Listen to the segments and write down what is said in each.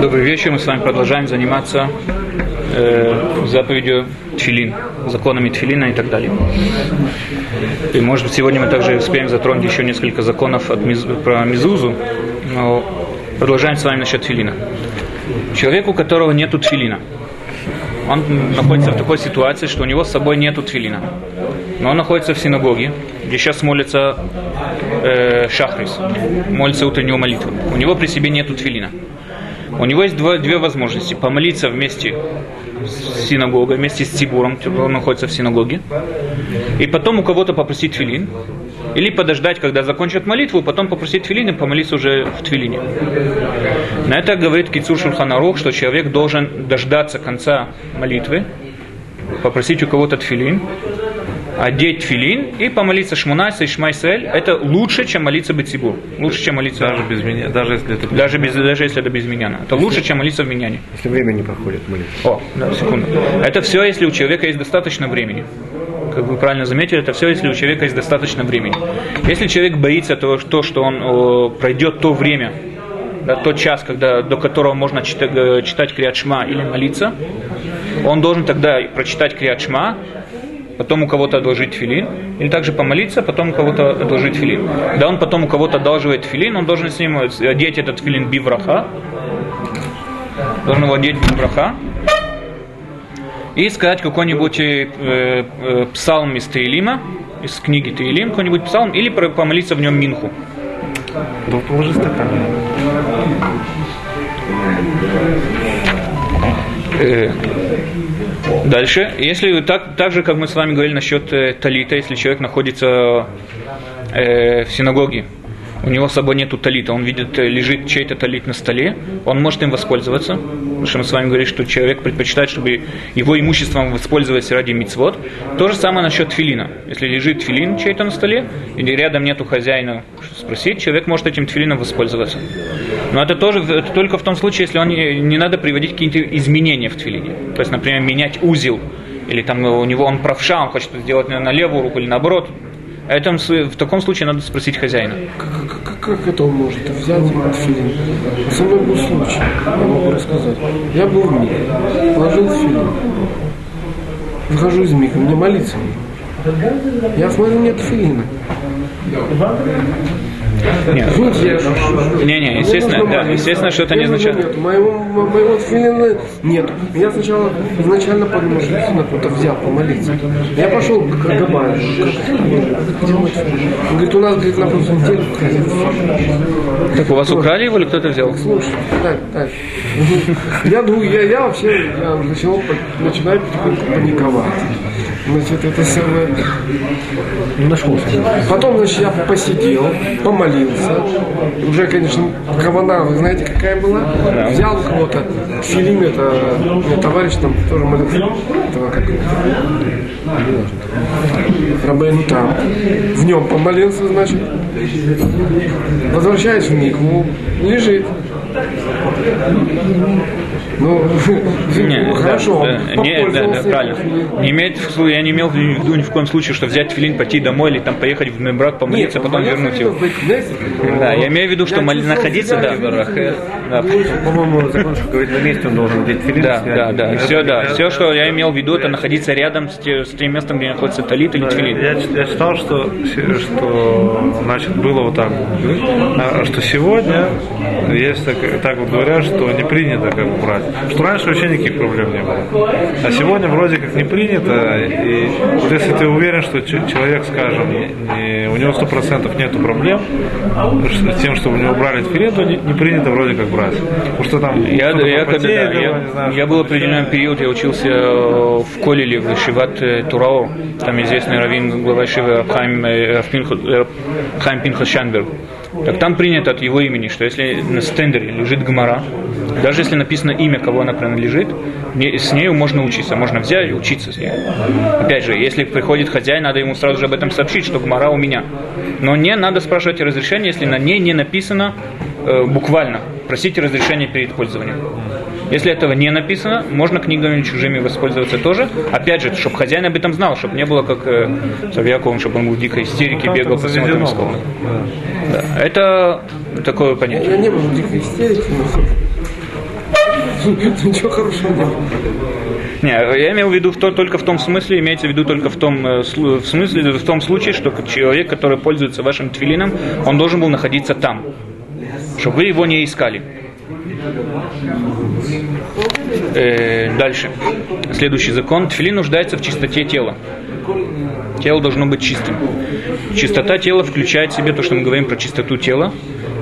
Добрый вечер. Мы с вами продолжаем заниматься э, заповедью тфилин, законами тфилина и так далее. И может быть сегодня мы также успеем затронуть еще несколько законов от миз, про мизузу, но продолжаем с вами насчет тфилина. Человек, у которого нету тфилина, он находится в такой ситуации, что у него с собой нету тфилина. Но он находится в синагоге, где сейчас молится э, шахрис, молится утреннюю молитву. У него при себе нету тфилина. У него есть два, две возможности. Помолиться вместе с синагогой, вместе с Тибуром, он находится в синагоге. И потом у кого-то попросить твилин. Или подождать, когда закончат молитву, потом попросить твилин и помолиться уже в твилине. На это говорит Кицур Шульханарух, что человек должен дождаться конца молитвы, попросить у кого-то твилин, одеть филин и помолиться Шмунайса и Шмайсель, это лучше, чем молиться Бетсибур. Лучше, чем молиться... Даже без меня, даже если это без даже, без, даже если это без меня. Это лучше, чем молиться в миньяне. Если время не проходит молитва. О, да, секунду. Это все, если у человека есть достаточно времени. Как вы правильно заметили, это все, если у человека есть достаточно времени. Если человек боится того, то, что он о, пройдет то время, да, тот час, когда, до которого можно читать, э, читать Криадшма или молиться, он должен тогда прочитать Криадшма, потом у кого-то одолжить филин, или также помолиться, потом у кого-то одолжить филин. Да он потом у кого-то одалживает филин, он должен с ним одеть этот филин бивраха, должен его одеть бивраха, и сказать какой-нибудь э, э, псалм из Таилима, из книги Таилим, какой-нибудь псалм, или помолиться в нем минху. Да положи стакан. Э, Дальше, если так, так же, как мы с вами говорили насчет э, талита, если человек находится э, в синагоге, у него с собой нету талита, он видит, э, лежит чей-то талит на столе, он может им воспользоваться, потому что мы с вами говорили, что человек предпочитает, чтобы его имуществом воспользовались ради мицвод. То же самое насчет филина. Если лежит филин чей-то на столе, или рядом нету хозяина, спросить, человек может этим тфилином воспользоваться. Но это тоже это только в том случае, если он не, не надо приводить какие-то изменения в твилине. То есть, например, менять узел, или там у него он правша, он хочет сделать на левую руку или наоборот, это, в таком случае надо спросить хозяина. Как, как, как это он может взять этот фильм? Со мной был случай, я могу рассказать. Я был в мире, положил фильм. Выхожу из мира, мне молиться нужно. Я смотрю, нет филина. Нет, не, не, естественно, да, естественно, что это не означает. Моего, моего филина нет. Я сначала изначально подумал, что действительно кто-то взял помолиться. Я пошел к Габаю. Он говорит, у нас, говорит, на прошлой неделе Так у вас украли его или кто-то взял? Слушай, так, так. Я, думаю, я, я вообще я начинаю потихоньку паниковать. Значит, это самое... Нашелся. Потом, значит, я посидел, помолился. Уже, конечно, кавана, вы знаете, какая была? Взял у кого-то филим, это у товарищ там тоже молился. Этого как Рабейну там. В нем помолился, значит. Возвращаюсь в Микву, лежит. Ну, Не, ну, хорошо, да, не, да, правильно. Не имеет, в виду- я не имел в виду ни в коем случае, что взять филин, пойти домой или там поехать в Мембрак, помолиться, Нет, потом он вернуть его. Да, я имею в виду, что находиться, да, Рахе, По-моему, закон что говорит, на месте он должен одеть филин. да, да, да, все, да, все, что я имел в виду, это находиться рядом с, те- с тем местом, где находится талит или Да, тфилин. Я, читал, что, что значит, было вот так, а, что сегодня есть так, так вот говорят, что не принято как бы брать. Что раньше вообще никаких проблем не было. А сегодня вроде как не принято. И вот если ты уверен, что человек, скажем, не- у него сто процентов нету проблем с тем, что у него брали тфилин, то не, не принято вроде как брать. Потому что там Я, я, когда, да, я, не знаю, я был определенный период, я учился э, в Колеле, в Шиват э, Турао, там известный раввин, глава Шивы Рабхайм, э, Рабхайм Пинхас Шанберг. Так там принято от его имени, что если на стендере лежит гмара, даже если написано имя, кого она принадлежит, с нею можно учиться, можно взять и учиться с ней. Опять же, если приходит хозяин, надо ему сразу же об этом сообщить, что гмара у меня. Но не надо спрашивать разрешение, если на ней не написано э, буквально. Просите разрешения перед пользованием. Если этого не написано, можно книгами чужими воспользоваться тоже. Опять же, чтобы хозяин об этом знал, чтобы не было как э, с Авьяковым, чтобы он был в дикой истерике, бегал по всему этому искал. Да. Это такое понятие. Я не был в дикой истерике, но ничего хорошего не было. Не, я имел в виду в то- только в том смысле, имеется в виду только в том э, в смысле, в том случае, что человек, который пользуется вашим твилином, он должен был находиться там, чтобы вы его не искали. Э, дальше. Следующий закон. Тфилин нуждается в чистоте тела. Тело должно быть чистым. Чистота тела включает в себе то, что мы говорим про чистоту тела.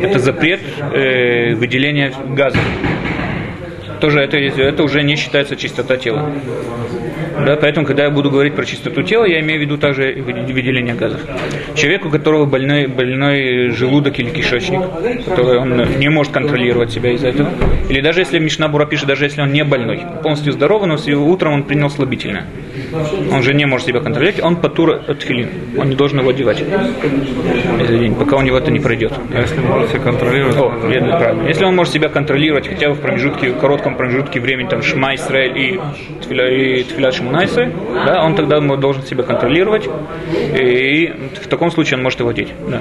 Это запрет э, выделения газов тоже это, это уже не считается чистота тела. Да, поэтому, когда я буду говорить про чистоту тела, я имею в виду также выде- выделение газов. Человек, у которого больной, больной желудок или кишечник, который он не может контролировать себя из-за этого, или даже если Мишна Бура пишет, даже если он не больной, полностью здоровый, но утром он принял слабительное, он же не может себя контролировать, он патура от филин, он не должен его одевать день, пока у него это не пройдет. А если можете контролировать, О, верно, правильно. Если он может себя контролировать хотя бы в промежутке, в коротком промежутке времени, там, Шма Исраэль и Тфиля, и Тфилят Шмунайсы, да, он тогда должен себя контролировать, и в таком случае он может его одеть. Да.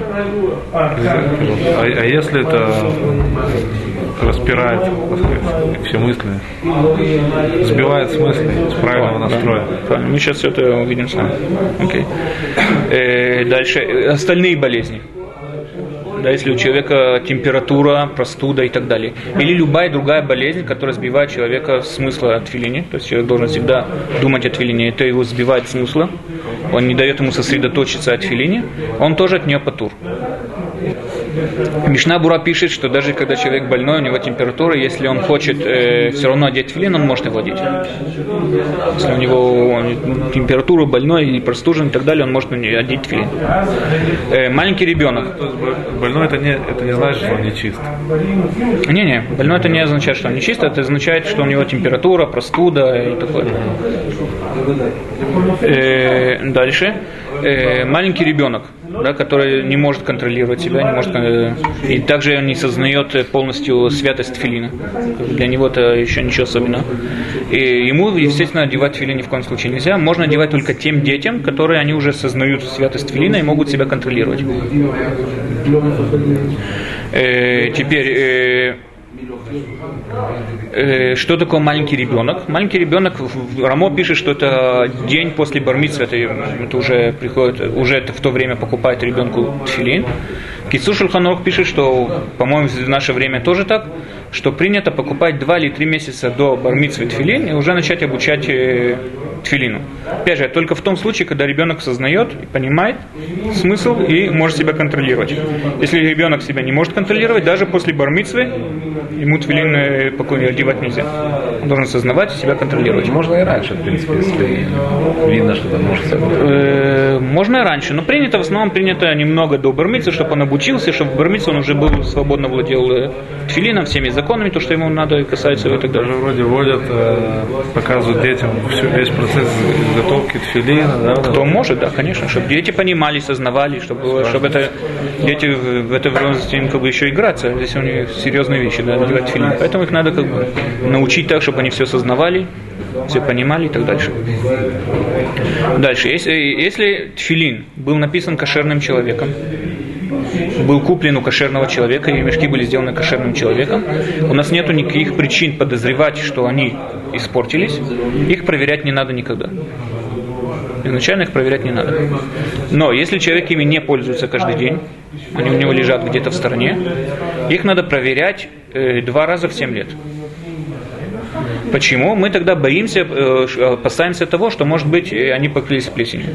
а, а если это распирает сказать, все мысли, сбивает с мысли, с правильного да. Правильно. Мы сейчас все это увидим с вами. Окей. Э, дальше. Остальные болезни. Да, если у человека температура, простуда и так далее. Или любая другая болезнь, которая сбивает человека с смысла от филини. То есть человек должен всегда думать о филине. Это его сбивает смысла. Он не дает ему сосредоточиться от филини. Он тоже от нее патур. Мишна Бура пишет, что даже когда человек больной, у него температура, если он хочет э, все равно одеть филин, он может его одеть. Если у него он, температура больной или простужен и так далее, он может одеть филин. Э, маленький ребенок. Больной это не, это не значит, что он не чист. Не-не, больной это не означает, что он не чисто, это означает, что у него температура, простуда и такое. Э, дальше. Э, маленький ребенок, да, который не может контролировать себя, не может, э, и также он не сознает полностью святость филина. Для него это еще ничего особенного. И ему, естественно, одевать филин ни в коем случае нельзя. Можно одевать только тем детям, которые они уже сознают святость филина и могут себя контролировать. Э, теперь Э, что такое маленький ребенок? Маленький ребенок, Рамо пишет, что это день после бармицы, это, это уже приходит, уже это в то время покупает ребенку тфилин. Кицу Шульханорх пишет, что, по-моему, в наше время тоже так, что принято покупать два или три месяца до бармицы тфилин и уже начать обучать э, тфилину. Опять же, только в том случае, когда ребенок сознает и понимает смысл и может себя контролировать. Если ребенок себя не может контролировать, даже после бармицвы ему твилин покой одевать нельзя. Он должен сознавать и себя контролировать. Можно и раньше, в принципе, если видно, что там может Э, Можно и раньше, но принято, в основном принято немного до бармицы, чтобы он обучился, чтобы в бармице он уже был свободно владел э, тфилином, всеми законами, то, что ему надо и касается и так Даже далее. вроде вводят, э, показывают детям всю, весь процесс изготовки тфилина, да? Кто может, да, конечно, чтобы дети понимали, сознавали, чтобы, чтобы это дети в в это возрасте им как бы еще играться, здесь у них серьезные вещи, да, надевать тфилин. Поэтому их надо как бы научить так, чтобы они все сознавали, все понимали и так дальше. Дальше, если, если тфилин был написан кошерным человеком, был куплен у кошерного человека, и мешки были сделаны кошерным человеком, у нас нет никаких причин подозревать, что они испортились, их проверять не надо никогда. Изначально их проверять не надо. Но если человек ими не пользуется каждый день, они у него лежат где-то в стороне, их надо проверять э, два раза в 7 лет. Почему? Мы тогда боимся, э, ш- опасаемся того, что, может быть, э, они покрылись плесенью.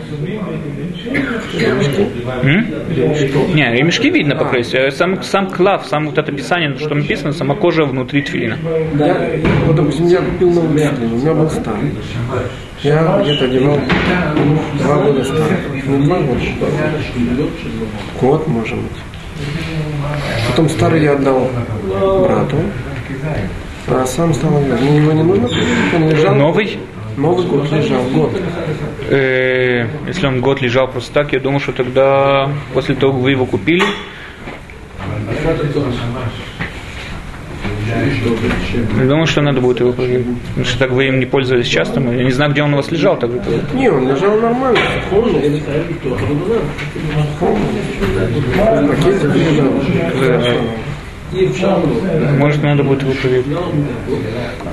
Не, ремешки видно покрылись. Э, Сам, сам клав, сам вот это описание, что написано, сама кожа внутри тфилина. Я, вот, допустим, я купил новый тфилин, у меня был старый. Я где-то одевал два года старый. Не два года. Год, может быть. Потом старый я отдал брату, а сам стал одевать. Мне его не нужно, он лежал. Новый, Новый год лежал, год. Э, если он год лежал просто так, я думаю, что тогда, после того, как вы его купили, Я думаю, что надо будет его проверить. Потому что так вы им не пользовались часто. Я не знаю, где он у вас лежал. Так, Не, он лежал нормально, пакете лежал. Может, надо будет его проверить.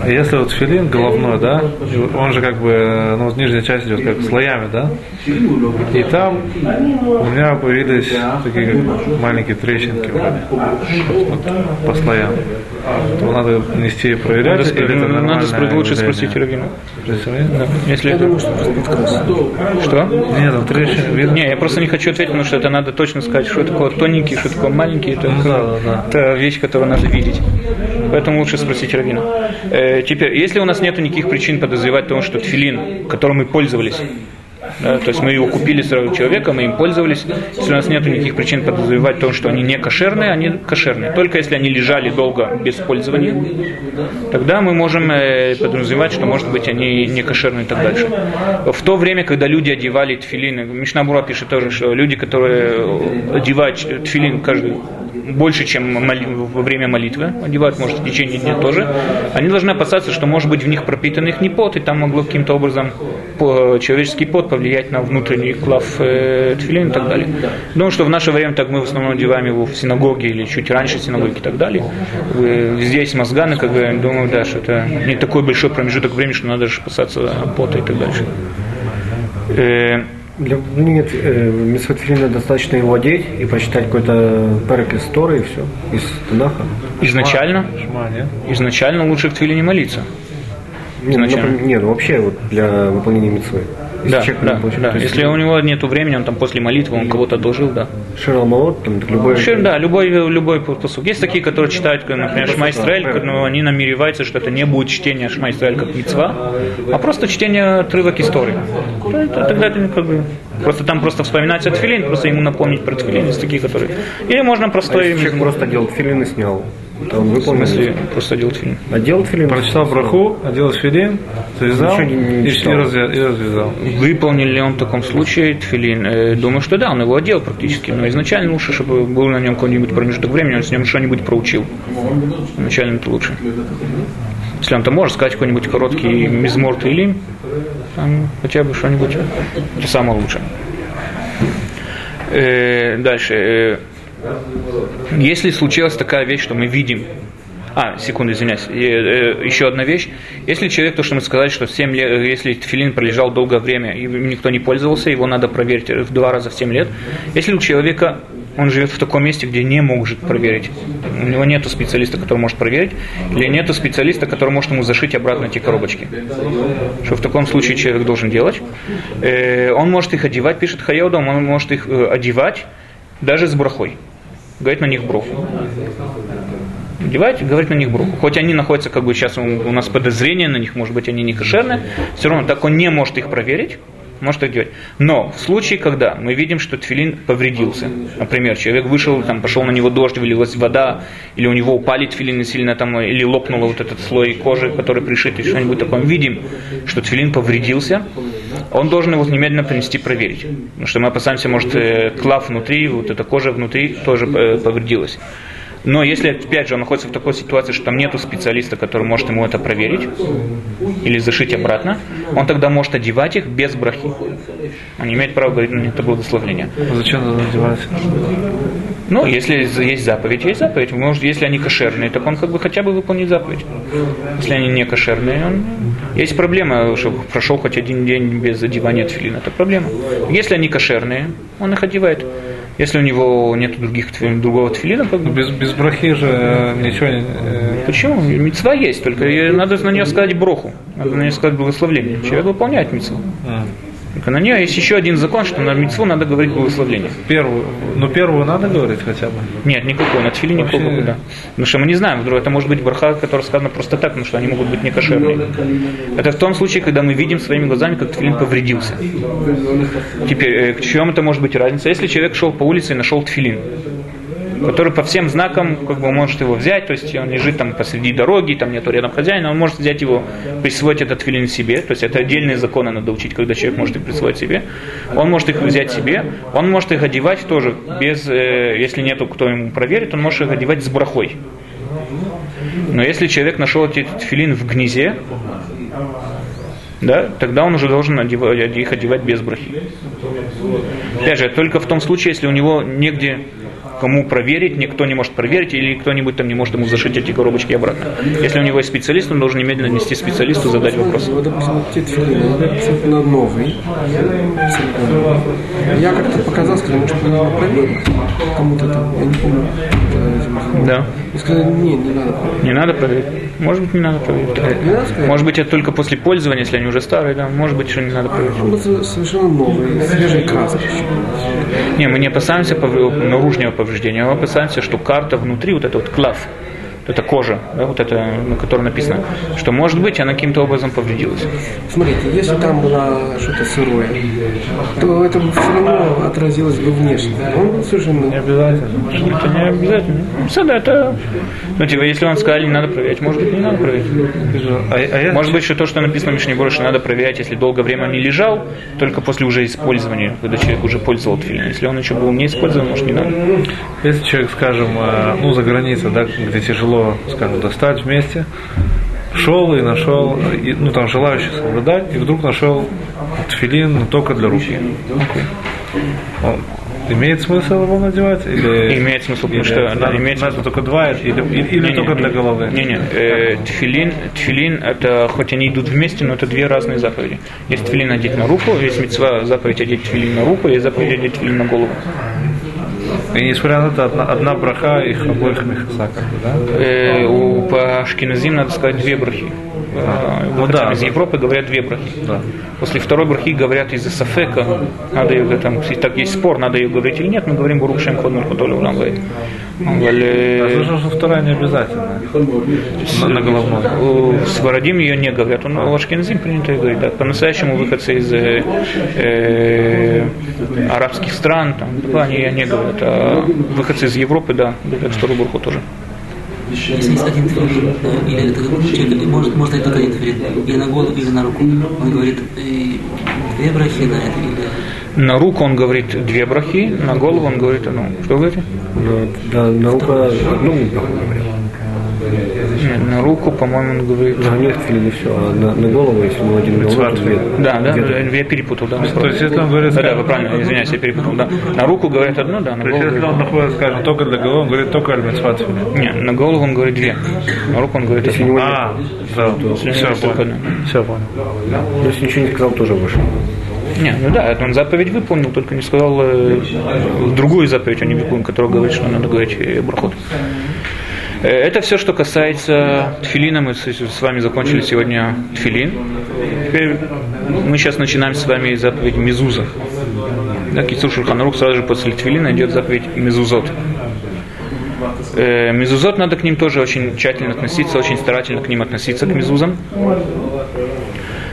А Если вот филин головной, да, вот он же как бы, ну вот нижняя часть идет как слоями, да, и там у меня появились такие как маленькие трещинки вроде, вот, по слоям. То надо нести и проверять, Надо, или это надо спро- лучше спросить. Спросить Равина? Да. Если Я это... думаю, что. Что? Нет, там трещины видно. Не, я просто не хочу ответить, потому что это надо точно сказать, что такое тоненький, что такое маленький. Это, Ну да, да, да. это вещь, которую надо видеть. Поэтому лучше спросить Равина. Э, теперь, если у нас нет никаких причин подозревать того, что тфилин, которым мы пользовались, да, то есть мы его купили сразу человека, мы им пользовались. Если у нас нет никаких причин подозревать то, что они не кошерные, они кошерные. Только если они лежали долго без пользования, тогда мы можем э, подразумевать, что, может быть, они не кошерные и так дальше. В то время, когда люди одевали тфилин, Мишнабура пишет тоже, что люди, которые одевают тфилин каждый больше, чем во время молитвы, одевают, может, в течение дня тоже, они должны опасаться, что, может быть, в них пропитан их не пот, и там могло каким-то образом человеческий пот повлиять на внутренний клав э, тфилин и так далее. Думаю, что в наше время так мы в основном одеваем его в синагоге или чуть раньше синагоги и так далее. Э, Здесь мозганы, как бы, думаю, да, что это не такой большой промежуток времени, что надо же опасаться пота и так дальше. Для ну, нет, э, мисфатфилина достаточно его одеть и прочитать какой-то перек из Торы и все, из Танаха. Изначально, Шма, нет? изначально лучше в твиле не молиться. Нет, ну, нет, вообще вот для выполнения митцвы. Если Да, человек, да, да. Если у него нет времени, он там после молитвы, он кого-то одолжил, да. Шерал Малот, там любой... Вообще, да, любой, любой посуд. Есть такие, которые читают, например, Шма Исраэль, но они намереваются, что это не будет чтение Шма Исраэль как мецва, а просто чтение отрывок истории. То это- Тогда это как бы... Просто там просто вспоминать тфилин, просто ему напомнить про тфилин. Есть такие, которые... Или можно А простой... если человек просто одел филин и снял, В выполнил. смысле, просто делать фильм. Одел филин, Прочитал браху, одел филин, связал не- не и, и развя- и развязал. Выполнил ли он в таком случае тфилин? Э, Думаю, что да, он его одел практически, но изначально лучше, чтобы был на нем какой-нибудь промежуток времени, он с ним что-нибудь проучил. Изначально это лучше. Если он там может сказать какой-нибудь короткий мизмор или там хотя бы что-нибудь, это самое лучшее. Э, дальше. Если случилась такая вещь, что мы видим, а, секунду, извиняюсь. Э, еще одна вещь. Если человек, то, что мы сказали, что 7 лет, если тфилин пролежал долгое время и никто не пользовался, его надо проверить в два раза в 7 лет. Если у человека он живет в таком месте, где не может проверить. У него нет специалиста, который может проверить, или нет специалиста, который может ему зашить обратно эти коробочки. Что в таком случае человек должен делать? Э, он может их одевать, пишет Хайодом, он может их э, одевать даже с брахой. Говорит на них броху одевать, говорить на них бруху. Хоть они находятся, как бы сейчас у, нас подозрение на них, может быть, они не кошерные, все равно так он не может их проверить, может их делать. Но в случае, когда мы видим, что тфилин повредился, например, человек вышел, там, пошел на него дождь, вылилась вода, или у него упали тфилины сильно, там, или лопнуло вот этот слой кожи, который пришит, или что-нибудь такое, видим, что тфилин повредился, он должен его немедленно принести проверить. Потому что мы опасаемся, может, э, клав внутри, вот эта кожа внутри тоже э, повредилась. Но если, опять же, он находится в такой ситуации, что там нету специалиста, который может ему это проверить или зашить обратно, он тогда может одевать их без брахи. Он не имеет права говорить них это благословление. А Зачем надо надевать? Ну, если есть заповедь, есть заповедь. Может, если они кошерные, так он как бы хотя бы выполнит заповедь. Если они не кошерные, он... есть проблема, что прошел хоть один день без одевания тфилина. Это проблема. Если они кошерные, он их одевает. Если у него нет других, другого тфилина, как бы, Без, без брахи же э, ничего не... э, Почему? Мецва есть, только надо на нее сказать броху. Надо на нее сказать благословление. Человек выполняет мецву. А. На нее есть еще один закон, что на мецву надо говорить благословление. Первую, ну первую надо говорить хотя бы. Нет, никакой, на тфиле никакого, Вообще- да. Потому что мы не знаем, вдруг это может быть браха, которая сказана просто так, потому что они могут быть не кошерные. Это в том случае, когда мы видим своими глазами, как тфилин повредился. Теперь, э, к чему это может быть разница? Если человек шел по улице и нашел тфилин, который по всем знакам как бы может его взять, то есть он лежит там посреди дороги, там нету рядом хозяина, он может взять его, присвоить этот филин себе, то есть это отдельные законы надо учить, когда человек может их присвоить себе. Он может их взять себе, он может их одевать тоже без, э, если нету кто ему проверит, он может их одевать с брахой. Но если человек нашел эти тфилин в гнизе, да, тогда он уже должен одевать, их одевать без брахи. Опять же, только в том случае, если у него негде кому проверить, никто не может проверить, или кто-нибудь там не может ему зашить эти коробочки обратно. Если у него есть специалист, он должен немедленно нести специалисту, задать вопрос. Тфилины, абсолютно новый. Я как-то показал, может, надо проверить кому-то там, я не помню. Да. И сказали, не, не надо проверить. Не надо проверить. Может быть, не надо проверить. Не надо сказать? Может быть, это только после пользования, если они уже старые, да. Может быть, что не надо проверить. Может быть, совершенно новый, свежий краски. Не, мы не опасаемся пов- наружного повреждения, мы опасаемся, что карта внутри, вот это вот клав, эта кожа, да, вот это, на которой написано, что может быть она каким-то образом повредилась. Смотрите, если там было что-то сырое, то это все равно отразилось бы внешне. Он совершенно... Не обязательно. Это не обязательно. Всегда это... Ну, типа, если вам сказали, не надо проверять, может быть, не надо проверять. А, а я- Может быть, что то, что написано в Мишне больше надо проверять, если долгое время не лежал, только после уже использования, когда человек уже пользовал тфилин. Если он еще был не использован, может, не надо. Если человек, скажем, э, ну, за границей, да, где тяжело, скажем, достать вместе, шел и нашел, и, ну, там, желающий соблюдать, и вдруг нашел тфилин только для руки. Он- имеет смысл его надевать? Или, Имеет смысл, потому или что, надо, имеет надо только два, или, или, или Не-не, только для не- головы? Не-не, э, тфилин, тфилин, это, хоть они идут вместе, но это две разные заповеди. Есть тфилин одеть на руку, есть мецва заповедь одеть тфилин на руку, есть заповедь одеть тфилин на голову. И несмотря на это, одна, одна браха их обоих мехаса, как бы, да? Э, у, по Ашкиназим надо сказать две брахи. Э, Ну да, из да. Европы говорят две брахи. Да. После второй брахи говорят из-за сафека, надо ее там, если так есть спор, надо ее говорить или нет, мы говорим Бурук Шем Ход Мальхутолю Слышал, что вторая не обязательно. На, на головной. У Сварадим ее не говорят. Он у Ашкеназим принято говорить. Да. По-настоящему выходцы из э, э, арабских стран, там, да, они ее не говорят. А выходцы из Европы, да, говорят вторую бурху тоже. Если есть один тфилин, э, или это человек может, может дать только один тфилин, или на голову, или на руку, он говорит э, две брахи на это, или На руку он говорит две брахи, на голову он говорит одну. Что вы говорите? Ну, да, наука одну браху говорит. Нет, на руку, по-моему, он говорит... На нет или все, а на, на голову, если мы один голову, две. Да, да, Две. я перепутал, да. То есть, если он говорит, Да, да, вы правильно, извиняюсь, я перепутал, да. На руку говорит одну, да, на То есть, голову если он находится, скажем, только для головы, он говорит только аль тфилин. Не, на голову он говорит две, на руку он говорит одну. А, да, Если все понял. Все понял. Ну, если ничего не сказал, тоже выше. Не, ну да, он заповедь выполнил, только не сказал э, другую заповедь, он не выполнил, которая говорит, что надо говорить брахот. Э, Это все, что касается тфилина. Мы с вами закончили сегодня тфилин. Теперь мы сейчас начинаем с вами заповедь Мезуза. Да, Кицур Шурханарух сразу же после тфилина идет заповедь Мезузот. Э, Мезузот надо к ним тоже очень тщательно относиться, очень старательно к ним относиться, к мезузам.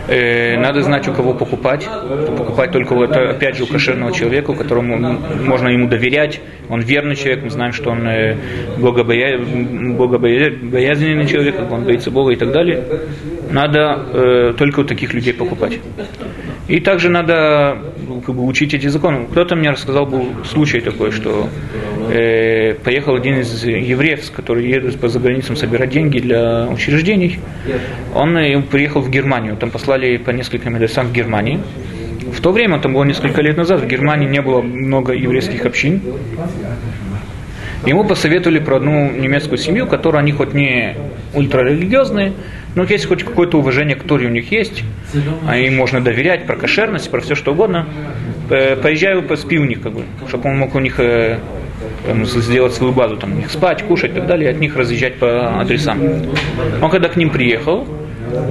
Э, Надо знать, у кого покупать. Покупать только это, опять же, у кошерного человека, которому можно ему доверять. Он верный человек, мы знаем, что он э, богобоя... богобоязненный человек, он боится Бога и так далее. Надо э, только у таких людей покупать. И также надо как бы, учить эти законы. Кто-то мне рассказал, был случай такой, что э, поехал один из евреев, который едет по заграницам собирать деньги для учреждений. Он э, приехал в Германию, там послали по нескольким адресам в Германии. В то время, там было несколько лет назад, в Германии не было много еврейских общин. Ему посоветовали про одну немецкую семью, которая они хоть не ультрарелигиозные, но есть хоть какое-то уважение к Торе у них есть, а им можно доверять про кошерность, про все что угодно. Э, Поезжаю, поспи у них, как бы, чтобы он мог у них э, сделать свою базу, там, у них спать, кушать и так далее, и от них разъезжать по адресам. Он когда к ним приехал,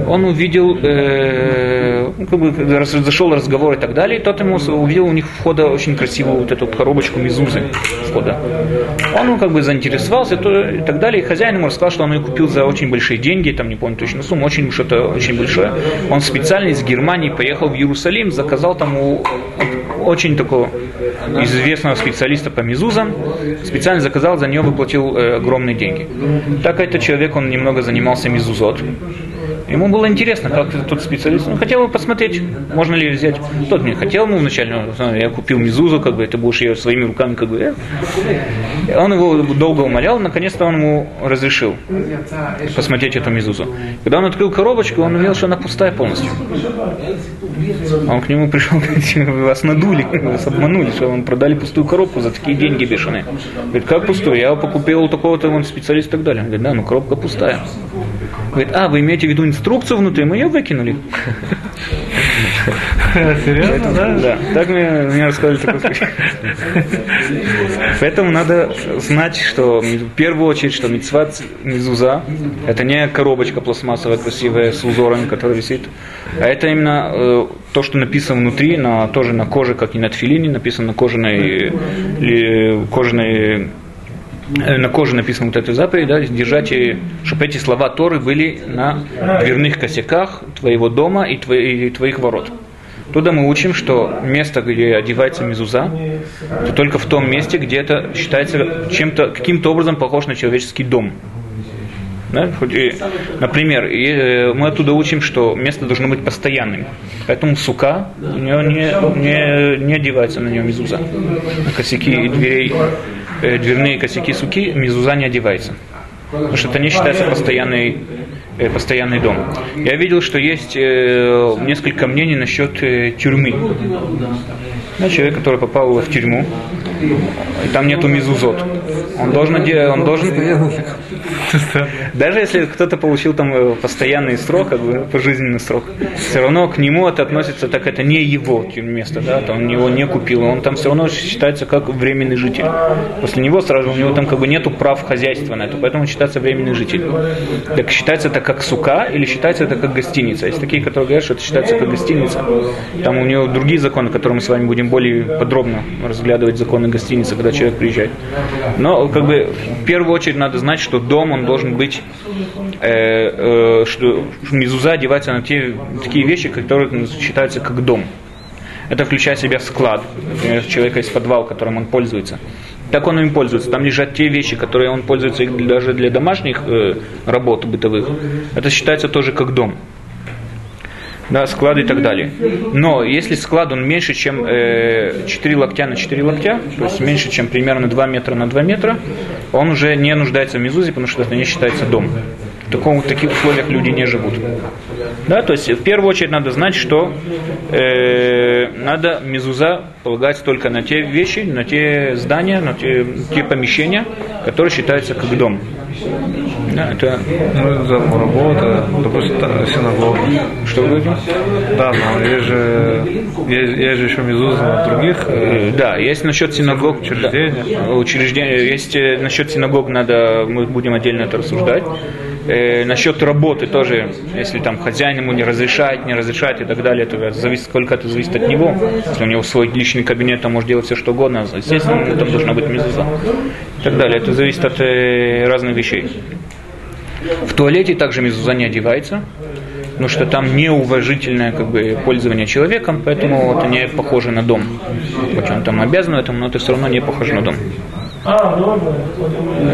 он увидел, э, ну, как бы зашел разговор и так далее, и тот ему увидел у них входа очень красивую вот эту коробочку мизузы входа. Он ну, как бы заинтересовался то, и так далее, и хозяин ему рассказал, что он ее купил за очень большие деньги, там не помню точно сумму, очень что-то очень большое. Он специально из Германии поехал в Иерусалим, заказал там у очень такого известного специалиста по мизузам, специально заказал, за нее выплатил э, огромные деньги. Так этот человек, он немного занимался мизузот. Ему было интересно, как тот специалист, ну, хотел бы посмотреть, можно ли взять. Тот не хотел, ему вначале, ну, я купил Мизузу, как бы, ты будешь ее своими руками, как бы. Он его долго умолял, наконец-то он ему разрешил посмотреть эту Мизузу. Когда он открыл коробочку, он увидел, что она пустая полностью. Он к нему пришел, вас надули, вас обманули, что вам продали пустую коробку за такие деньги бешеные. Говорит, как пустую? Я покупил у такого-то вон специалиста и так далее. Он говорит, да, ну коробка пустая. Говорит, а, вы имеете в виду инструкцию внутри? Мы ее выкинули. Серьезно, да? Да, так мне, мне рассказали такой случай. Поэтому надо знать, что в первую очередь, что митцват мизуза – это не коробочка пластмассовая красивая с узорами, которая висит, а это именно э, то, что написано внутри, на, тоже на коже, как и на тфилине, написано на кожаной, ли, кожаной э, на коже написано вот эта заповедь, да, держать, чтобы эти слова Торы были на дверных косяках твоего дома и, твои- и твоих ворот. Туда мы учим, что место, где одевается мезуза, это только в том месте, где это считается чем-то, каким-то образом похож на человеческий дом. Да? Например, э, мы оттуда учим, что место должно быть постоянным. Поэтому сука, у нее не, не, не одевается на нее мезуза. На косяки дверей, э, дверные косяки суки мезуза не одевается. Потому что это не считается постоянный, э, постоянный дом. Я видел, что есть э, несколько мнений насчет э, тюрьмы. Да, человек, который попал в тюрьму, и там нету мизузот. Он должен, оде- он должен даже если кто-то получил там э, постоянный срок, как бы пожизненный срок, все равно к нему это относится, так это не его место, да, то он его не купил, он там все равно считается как временный житель. После него сразу у него там как бы нету прав хозяйства на это, поэтому он считается временный житель. Так считается это как сука или считается это как гостиница? Есть такие, которые говорят, что это считается как гостиница. Там у него другие законы, которые мы с вами будем более подробно разглядывать законы гостиницы, когда человек приезжает. Но как бы в первую очередь надо знать, что дом он должен быть, э, э, что мезуза одевается на те такие вещи, которые считаются как дом. Это включает в себя склад. Например, человека есть подвал, которым он пользуется. Так он им пользуется. Там лежат те вещи, которые он пользуется даже для домашних э, работ бытовых. Это считается тоже как дом. Да, склады и так далее. Но если склад он меньше, чем э, 4 локтя на 4 локтя, то есть меньше, чем примерно 2 метра на 2 метра, он уже не нуждается в мезузе, потому что это не считается дом. В, таком, в таких условиях люди не живут. Да, то есть в первую очередь надо знать, что э, надо мезуза полагать только на те вещи, на те здания, на те, те помещения, которые считаются как дом. Да, это Ну, там работа, допустим, синагога. что вы говорите? Да, но есть же, есть, есть же еще мезуза на других. э, Э, Да, есть насчет синагог Учреждения. да, учреждения. Есть э, насчет синагог надо, мы будем отдельно это рассуждать. Э, насчет работы тоже, если там хозяин ему не разрешает, не разрешает и так далее, то зависит, сколько это зависит от него. Если у него свой личный кабинет, там может делать все что угодно, естественно, ему там должна быть мезуза. И так далее. Это зависит от э, разных вещей. В туалете также мезуза не одевается, потому что там неуважительное как бы, пользование человеком, поэтому это не похоже на дом. Хоть он там обязан этому, но это все равно не похоже на дом.